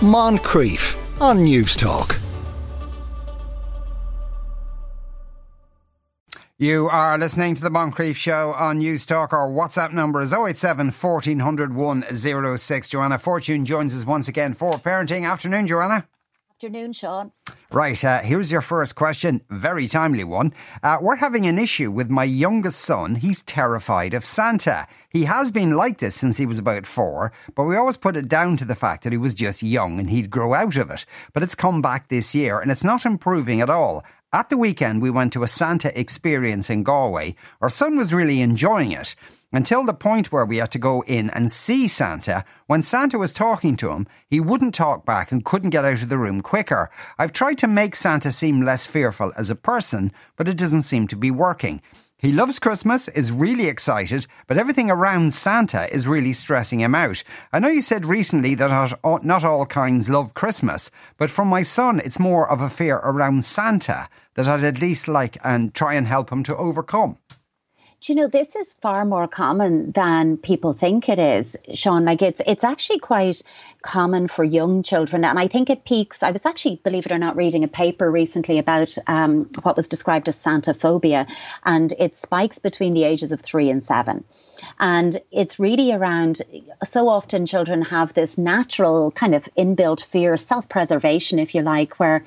Moncrieff on Newstalk. You are listening to the Moncrieff Show on Newstalk. Our WhatsApp number is 087 1400 106. Joanna Fortune joins us once again for parenting. Afternoon, Joanna. Afternoon, Sean. Right, uh, here's your first question. Very timely one. Uh, we're having an issue with my youngest son. He's terrified of Santa. He has been like this since he was about four, but we always put it down to the fact that he was just young and he'd grow out of it. But it's come back this year and it's not improving at all. At the weekend, we went to a Santa experience in Galway. Our son was really enjoying it until the point where we had to go in and see Santa. When Santa was talking to him, he wouldn't talk back and couldn't get out of the room quicker. I've tried to make Santa seem less fearful as a person, but it doesn't seem to be working. He loves Christmas, is really excited, but everything around Santa is really stressing him out. I know you said recently that not all, kinds love Christmas, but from my son, it's more of a fear around Santa that I'd at least like and try and help him to overcome. You know this is far more common than people think it is, Sean? Like it's it's actually quite common for young children, and I think it peaks. I was actually, believe it or not, reading a paper recently about um, what was described as Santa phobia, and it spikes between the ages of three and seven. And it's really around so often children have this natural kind of inbuilt fear, self preservation, if you like, where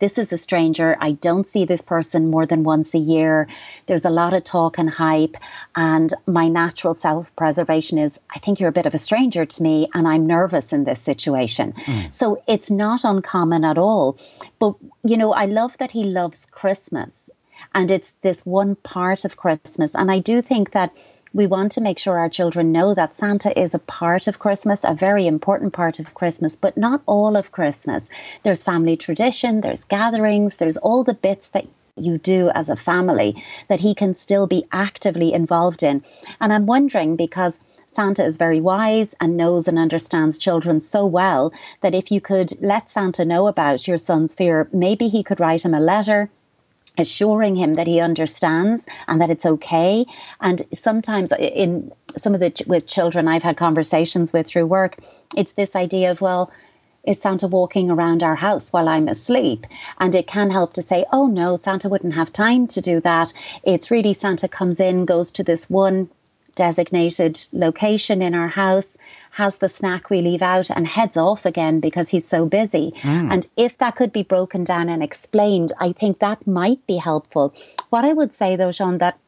this is a stranger. I don't see this person more than once a year. There's a lot of talk and hype. And my natural self preservation is I think you're a bit of a stranger to me and I'm nervous in this situation. Mm. So it's not uncommon at all. But, you know, I love that he loves Christmas. And it's this one part of Christmas. And I do think that we want to make sure our children know that Santa is a part of Christmas, a very important part of Christmas, but not all of Christmas. There's family tradition, there's gatherings, there's all the bits that you do as a family that he can still be actively involved in. And I'm wondering because Santa is very wise and knows and understands children so well that if you could let Santa know about your son's fear, maybe he could write him a letter assuring him that he understands and that it's okay and sometimes in some of the with children I've had conversations with through work it's this idea of well is Santa walking around our house while I'm asleep? And it can help to say, oh no, Santa wouldn't have time to do that. It's really Santa comes in, goes to this one designated location in our house, has the snack we leave out, and heads off again because he's so busy. Mm. And if that could be broken down and explained, I think that might be helpful. What I would say, though, Sean, that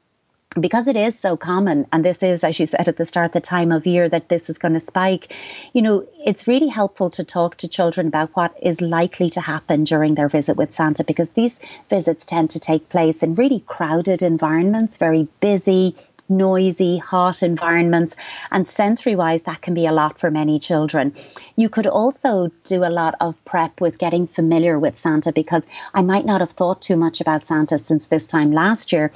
because it is so common, and this is, as you said at the start, the time of year that this is going to spike, you know, it's really helpful to talk to children about what is likely to happen during their visit with Santa because these visits tend to take place in really crowded environments, very busy, noisy, hot environments. And sensory wise, that can be a lot for many children. You could also do a lot of prep with getting familiar with Santa because I might not have thought too much about Santa since this time last year.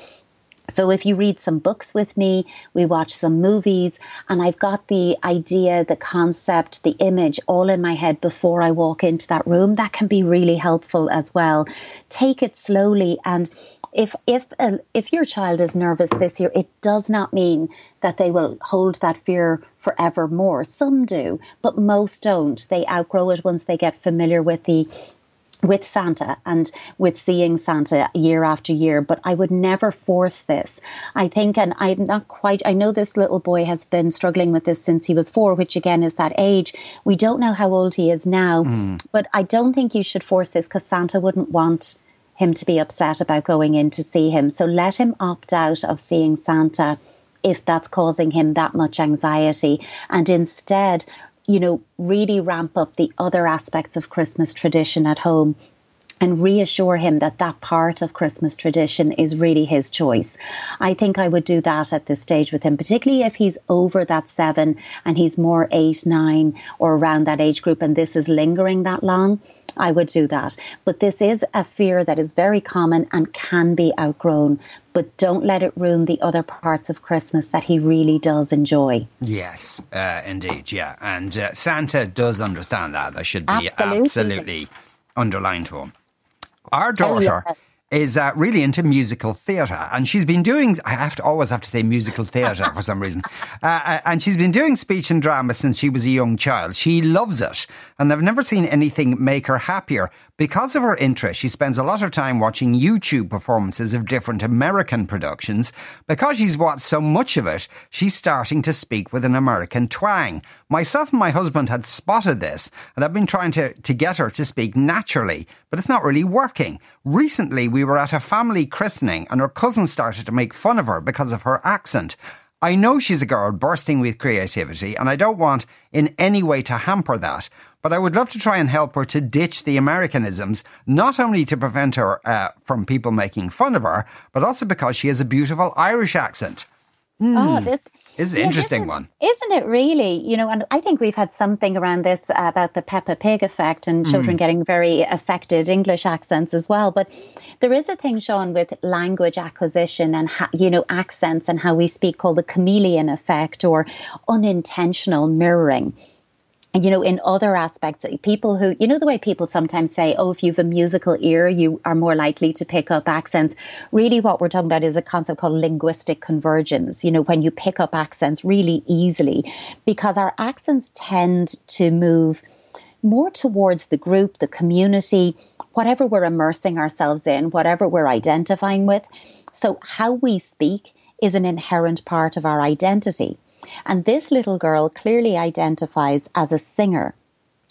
So if you read some books with me, we watch some movies, and I've got the idea, the concept, the image all in my head before I walk into that room, that can be really helpful as well. Take it slowly and if if uh, if your child is nervous this year, it does not mean that they will hold that fear forevermore. Some do, but most don't. They outgrow it once they get familiar with the with Santa and with seeing Santa year after year, but I would never force this. I think, and I'm not quite, I know this little boy has been struggling with this since he was four, which again is that age. We don't know how old he is now, mm. but I don't think you should force this because Santa wouldn't want him to be upset about going in to see him. So let him opt out of seeing Santa if that's causing him that much anxiety and instead you know really ramp up the other aspects of christmas tradition at home and reassure him that that part of Christmas tradition is really his choice. I think I would do that at this stage with him, particularly if he's over that seven and he's more eight, nine, or around that age group, and this is lingering that long. I would do that. But this is a fear that is very common and can be outgrown. But don't let it ruin the other parts of Christmas that he really does enjoy. Yes, uh, indeed, yeah. And uh, Santa does understand that. That should be absolutely, absolutely underlined to him. Our daughter. Oh, yeah is uh, really into musical theatre, and she's been doing. I have to always have to say musical theatre for some reason, uh, uh, and she's been doing speech and drama since she was a young child. She loves it, and I've never seen anything make her happier. Because of her interest, she spends a lot of time watching YouTube performances of different American productions. Because she's watched so much of it, she's starting to speak with an American twang. Myself and my husband had spotted this, and I've been trying to, to get her to speak naturally, but it's not really working. Recently, we were at a family christening, and her cousin started to make fun of her because of her accent. I know she's a girl bursting with creativity, and I don't want in any way to hamper that but I would love to try and help her to ditch the Americanisms, not only to prevent her uh, from people making fun of her, but also because she has a beautiful Irish accent. Mm. Oh, this is an yeah, interesting is, one. Isn't it really? You know, and I think we've had something around this uh, about the Peppa Pig effect and children mm. getting very affected English accents as well. But there is a thing, Sean, with language acquisition and, ha- you know, accents and how we speak called the chameleon effect or unintentional mirroring you know, in other aspects, uh, people who, you know, the way people sometimes say, oh, if you have a musical ear, you are more likely to pick up accents. Really, what we're talking about is a concept called linguistic convergence, you know, when you pick up accents really easily, because our accents tend to move more towards the group, the community, whatever we're immersing ourselves in, whatever we're identifying with. So, how we speak is an inherent part of our identity. And this little girl clearly identifies as a singer.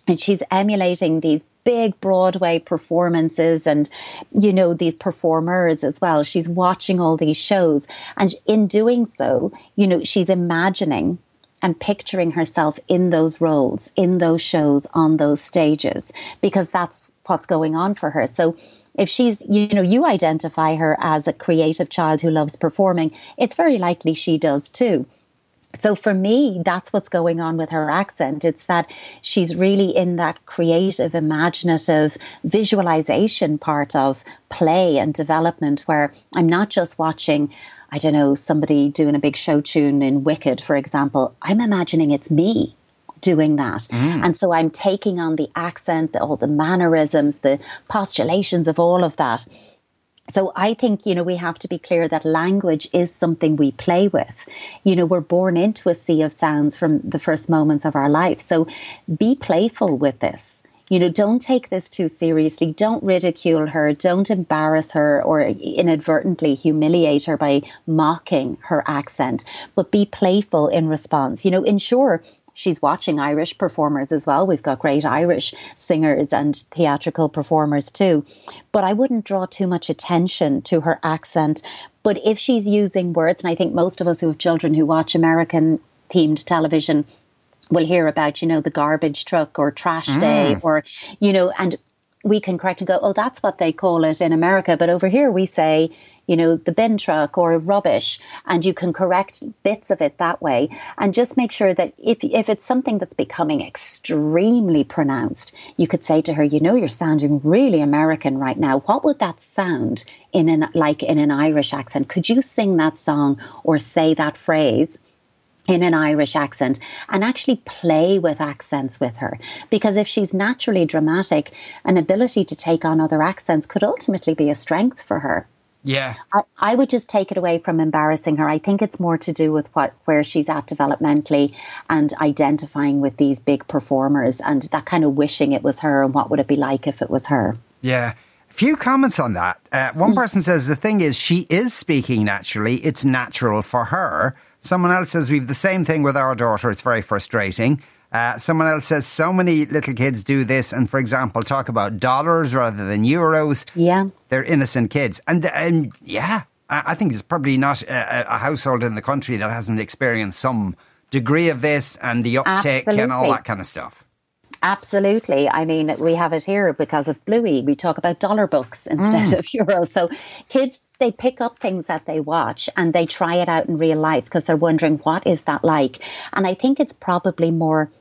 And she's emulating these big Broadway performances and, you know, these performers as well. She's watching all these shows. And in doing so, you know, she's imagining and picturing herself in those roles, in those shows, on those stages, because that's what's going on for her. So if she's, you know, you identify her as a creative child who loves performing, it's very likely she does too. So for me, that's what's going on with her accent. It's that she's really in that creative, imaginative visualization part of play and development where I'm not just watching, I don't know, somebody doing a big show tune in Wicked, for example. I'm imagining it's me doing that. Mm. And so I'm taking on the accent, all the mannerisms, the postulations of all of that so I think, you know, we have to be clear that language is something we play with. You know, we're born into a sea of sounds from the first moments of our life. So be playful with this. You know, don't take this too seriously. Don't ridicule her. Don't embarrass her or inadvertently humiliate her by mocking her accent, but be playful in response. You know, ensure she's watching Irish performers as well. We've got great Irish singers and theatrical performers too. But I wouldn't draw too much attention to her accent. But if she's using words, and I think most of us who have children who watch American themed television will hear about, you know, the garbage truck or trash day mm. or, you know, and we can correct and go, oh, that's what they call it in America. But over here we say, you know, the bin truck or rubbish, and you can correct bits of it that way. And just make sure that if, if it's something that's becoming extremely pronounced, you could say to her, you know, you're sounding really American right now. What would that sound in an, like in an Irish accent? Could you sing that song or say that phrase? in an Irish accent and actually play with accents with her. Because if she's naturally dramatic, an ability to take on other accents could ultimately be a strength for her. Yeah. I, I, would just take it away from embarrassing her. I think it's more to do with what where she's at developmentally and identifying with these big performers and that kind of wishing it was her and what would it be like if it was her. Yeah. Few comments on that. Uh, one mm. person says the thing is she is speaking naturally. It's natural for her. Someone else says we've the same thing with our daughter. It's very frustrating. Uh, someone else says so many little kids do this, and for example, talk about dollars rather than euros. Yeah, they're innocent kids, and yeah, I, think there's probably not a, a, household in the country that hasn't experienced some degree of this and the uptick Absolutely. and all that kind of stuff. Absolutely. I mean, we have it here because of Bluey. We talk about dollar books instead mm. of euros. So kids, they pick up things that they watch and they try it out in real life because they're wondering, what is that like? And I think it's probably more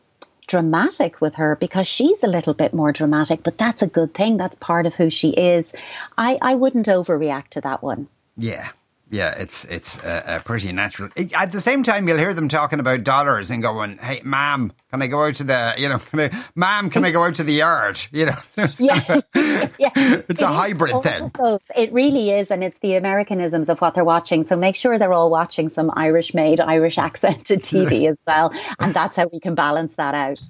dramatic with her because she's a little bit more dramatic, but that's a good thing. That's part of who she is. I, I wouldn't overreact to that one. Yeah. Yeah, it's it's uh, pretty natural. At the same time, you'll hear them talking about dollars and going, "Hey, ma'am, Can I go out to the, you know, can I, ma'am, can I go out to the yard? You know, yeah, yeah. it's a hybrid thing. It really is. And it's the Americanisms of what they're watching. So make sure they're all watching some Irish made, Irish accented TV as well. And that's how we can balance that out.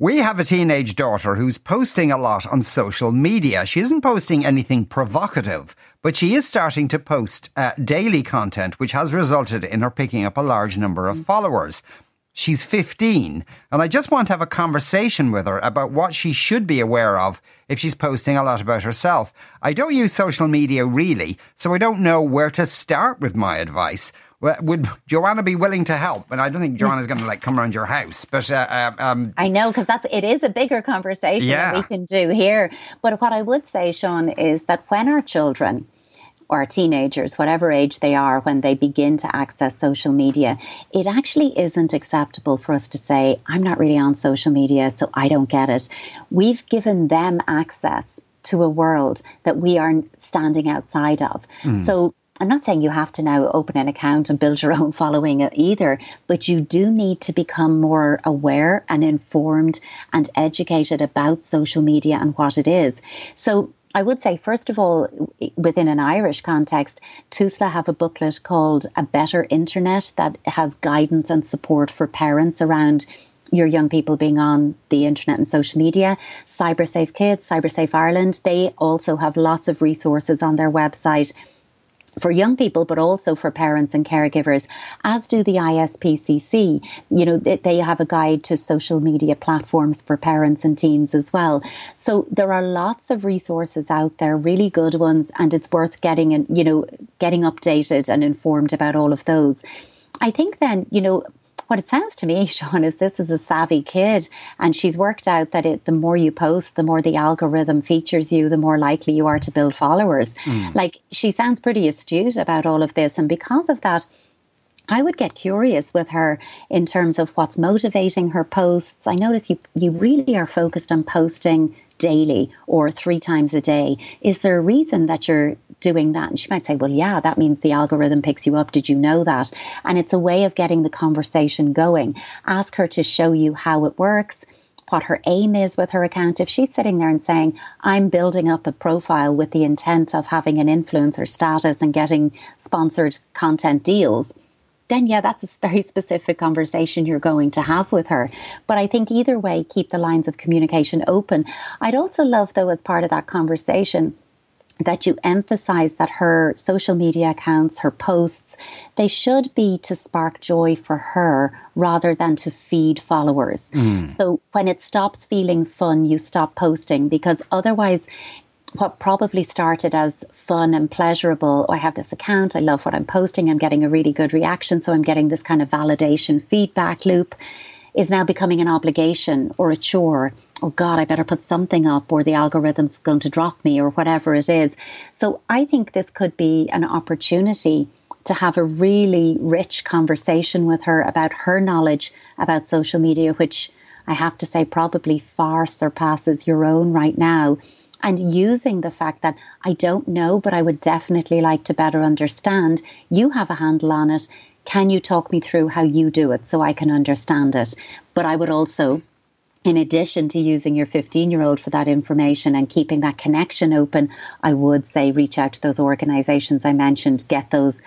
We have a teenage daughter who's posting a lot on social media. She isn't posting anything provocative, but she is starting to post uh, daily content, which has resulted in her picking up a large number of followers. She's 15, and I just want to have a conversation with her about what she should be aware of if she's posting a lot about herself. I don't use social media really, so I don't know where to start with my advice. Would Joanna be willing to help? And I don't think Joanna's going to like come around your house, but uh, uh um, I know because that's it is a bigger conversation yeah. we can do here. But what I would say, Sean, is that when our children or teenagers, whatever age they are, when they begin to access social media, it actually isn't acceptable for us to say, I'm not really on social media, so I don't get it. We've given them access to a world that we are standing outside of. Mm. So I'm not saying you have to now open an account and build your own following either, but you do need to become more aware and informed and educated about social media and what it is. So I would say, first of all, within an Irish context, TUSLA have a booklet called A Better Internet that has guidance and support for parents around your young people being on the internet and social media. CyberSafe Kids, CyberSafe Ireland, they also have lots of resources on their website for young people, but also for parents and caregivers, as do the ISPCC. You know, they have a guide to social media platforms for parents and teens as well. So there are lots of resources out there, really good ones, and it's worth getting and you know getting updated and informed about all of those. I think then, you know, what it sounds to me, Sean, is this is a savvy kid, and she's worked out that it, the more you post, the more the algorithm features you, the more likely you are to build followers. Mm. Like she sounds pretty astute about all of this, and because of that. I would get curious with her in terms of what's motivating her posts. I notice you you really are focused on posting daily or three times a day. Is there a reason that you're doing that? And she might say, Well, yeah, that means the algorithm picks you up. Did you know that? And it's a way of getting the conversation going. Ask her to show you how it works what her aim is with her account. If she's sitting there and saying, I'm building up a profile with the intent of having an influencer status and getting sponsored content deals, then yeah, that's a very specific conversation you're going to have with her. But I think either way, keep the lines of communication open. I'd also love, though, as part of that conversation, that you emphasize that her social media accounts, her posts, they should be to spark joy for her rather than to feed followers. Mm. So when it stops feeling fun, you stop posting because otherwise what probably started as fun and pleasurable. Oh, I have this account. I love what I'm posting. I'm getting a really good reaction. So I'm getting this kind of validation feedback loop is now becoming an obligation or a chore. Oh God, I better put something up or the algorithm's going to drop me or whatever it is. So I think this could be an opportunity to have a really rich conversation with her about her knowledge about social media, which I have to say probably far surpasses your own right now and using the fact that I don't know, but I would definitely like to better understand. You have a handle on it. Can you talk me through how you do it so I can understand it? But I would also in addition to using your 15 year old for that information and keeping that connection open, I would say reach out to those organizations I mentioned, get those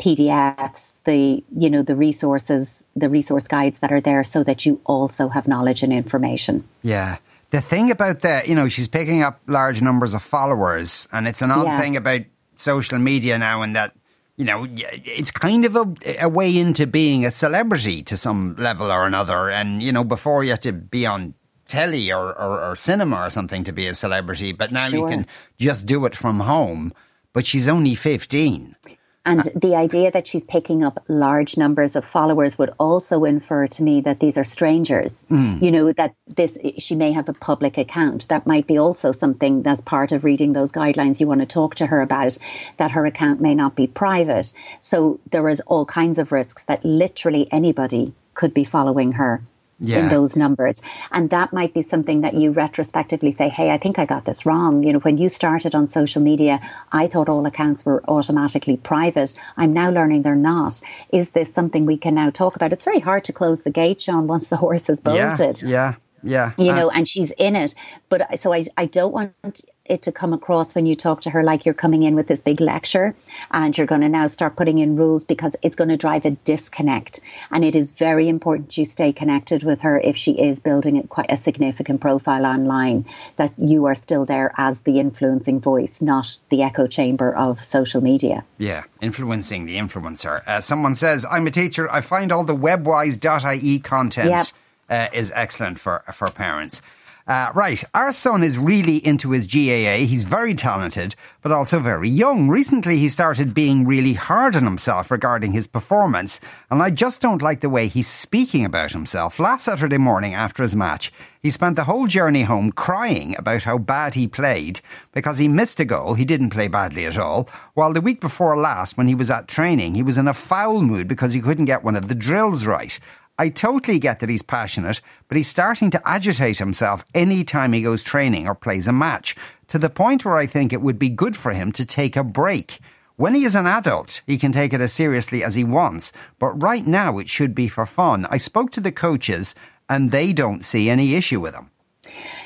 PDFs, the, you know, the resources, the resource guides that are there so that you also have knowledge and information. Yeah the thing about the, you know, she's picking up large numbers of followers, and it's an odd yeah. thing about social media now, and that, you know, it's kind of a, a, way into being a celebrity to some level or another. And, you know, before you had to be on telly or, or, or cinema or something to be a celebrity, but now sure. you can just do it from home. But she's only 15. And the idea that she's picking up large numbers of followers would also infer to me that these are strangers. Mm. You know, that this, she may have a public account. That might be also something that's part of reading those guidelines you want to talk to her about, that her account may not be private. So there is all kinds of risks that literally anybody could be following her yeah. in those numbers. And that might be something that you retrospectively say, hey, I think I got this wrong. You know, when you started on social media, I thought all accounts were automatically private. I'm now learning they're not. Is this something we can now talk about? It's very hard to close the gate, John, once the horse is bolted. Yeah. yeah. Yeah. You know, uh, and she's in it. But so I, I don't want it to come across when you talk to her like you're coming in with this big lecture and you're going to now start putting in rules because it's going to drive a disconnect. And it is very important you stay connected with her if she is building it quite a significant profile online, that you are still there as the influencing voice, not the echo chamber of social media. Yeah, influencing the influencer. Uh, someone says, I'm a teacher. I find all the webwise.ie content. Yep. Uh, is excellent for for parents. Uh, right, our son is really into his GAA. He's very talented, but also very young. Recently, he started being really hard on himself regarding his performance, and I just don't like the way he's speaking about himself. Last Saturday morning after his match, he spent the whole journey home crying about how bad he played because he missed a goal. He didn't play badly at all. While the week before last, when he was at training, he was in a foul mood because he couldn't get one of the drills right. I totally get that he's passionate, but he's starting to agitate himself any time he goes training or plays a match, to the point where I think it would be good for him to take a break. When he is an adult, he can take it as seriously as he wants, but right now it should be for fun. I spoke to the coaches and they don't see any issue with him.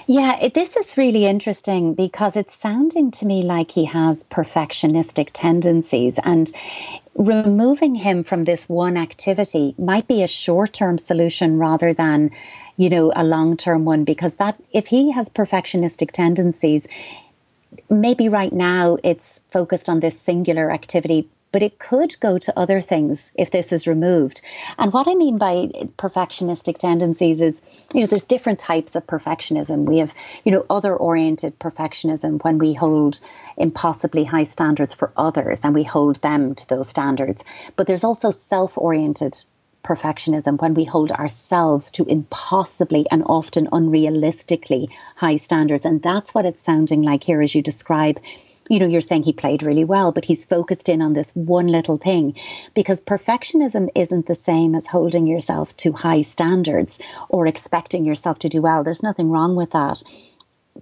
Yeah, it, this is really interesting because it's sounding to me like he has perfectionistic tendencies. And removing him from this one activity might be a short term solution rather than you know a long term one because that if he has perfectionistic tendencies maybe right now it's focused on this singular activity but it could go to other things if this is removed. And what I mean by perfectionistic tendencies is, you know, there's different types of perfectionism. We have, you know, other oriented perfectionism when we hold impossibly high standards for others and we hold them to those standards. But there's also self oriented perfectionism when we hold ourselves to impossibly and often unrealistically high standards. And that's what it's sounding like here as you describe you know, you're saying he played really well, but he's focused in on this one little thing because perfectionism isn't the same as holding yourself to high standards or expecting yourself to do well. There's nothing wrong with that.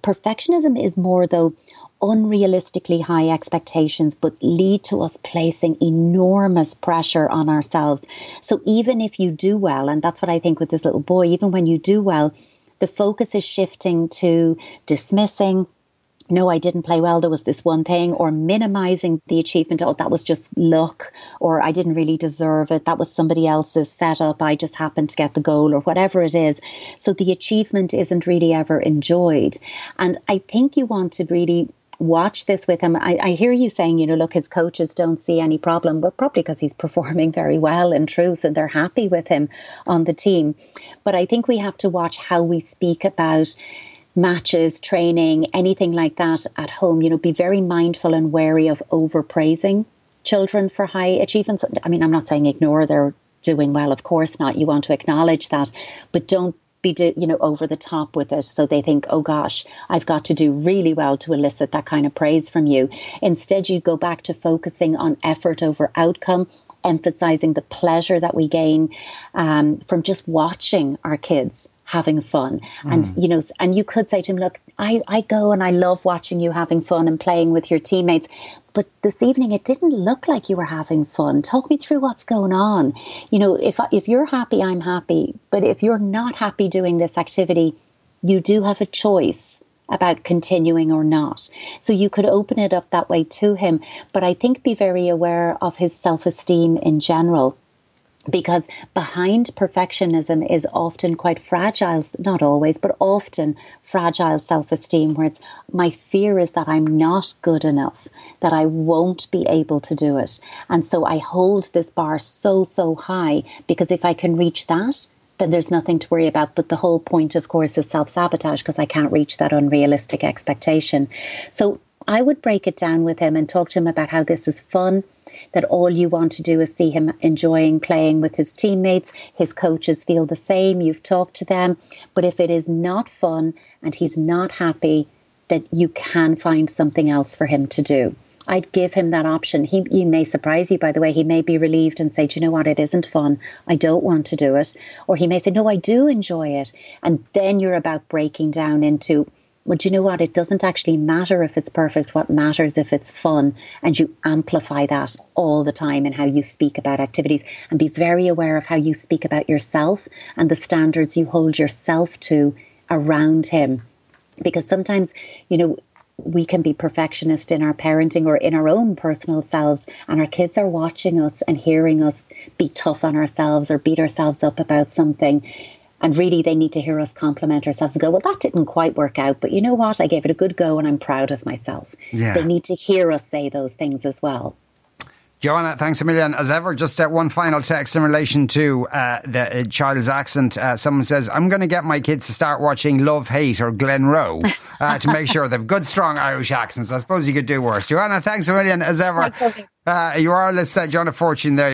Perfectionism is more, though, unrealistically high expectations, but lead to us placing enormous pressure on ourselves. So even if you do well, and that's what I think with this little boy, even when you do well, the focus is shifting to dismissing, no, I didn't play well. There was this one thing, or minimizing the achievement. Oh, that was just luck, or I didn't really deserve it. That was somebody else's setup. I just happened to get the goal, or whatever it is. So the achievement isn't really ever enjoyed. And I think you want to really watch this with him. I, I, hear you saying, you know, look, his coaches don't see any problem, but probably because he's performing very well in truth and they're happy with him on the team. But I think we have to watch how we speak about matches, training, anything like that at home, you know, be very mindful and wary of overpraising children for high achievements. I mean, I'm not saying ignore their doing well, of course not. You want to acknowledge that, but don't be you know over the top with it so they think oh gosh i've got to do really well to elicit that kind of praise from you instead you go back to focusing on effort over outcome emphasizing the pleasure that we gain um, from just watching our kids having fun. Mm. And, you know, and you could say to him, look, I, I go and I love watching you having fun and playing with your teammates. But this evening, it didn't look like you were having fun. Talk me through what's going on. You know, if, if you're happy, I'm happy. But if you're not happy doing this activity, you do have a choice about continuing or not. So you could open it up that way to him. But I think be very aware of his self esteem in general because behind perfectionism is often quite fragile, not always, but often fragile self esteem, where it's my fear is that I'm not good enough, that I won't be able to do it. And so I hold this bar so, so high because if I can reach that, then there's nothing to worry about. But the whole point, of course, is self sabotage because I can't reach that unrealistic expectation. So I would break it down with him and talk to him about how this is fun, that all you want to do is see him enjoying playing with his teammates. His coaches feel the same. You've talked to them. But if it is not fun and he's not happy, that you can find something else for him to do. I'd give him that option. He, he may surprise you, by the way. He may be relieved and say, Do you know what? It isn't fun. I don't want to do it. Or he may say, No, I do enjoy it. And then you're about breaking down into, well, do you know what? It doesn't actually matter if it's perfect. What matters if it's fun. And you amplify that all the time in how you speak about activities and be very aware of how you speak about yourself and the standards you hold yourself to around him. Because sometimes, you know, we can be perfectionist in our parenting or in our own personal selves, and our kids are watching us and hearing us be tough on ourselves or beat ourselves up about something. And really, they need to hear us compliment ourselves and go, Well, that didn't quite work out, but you know what? I gave it a good go and I'm proud of myself. Yeah. They need to hear us say those things as well. Joanna, thanks a million as ever. Just uh, one final text in relation to uh, the uh, child's accent. Uh, someone says, I'm going to get my kids to start watching Love, Hate or Glenroe uh, to make sure they've good, strong Irish accents. I suppose you could do worse. Joanna, thanks a million as ever. Uh, you are, let's say, John Fortune there.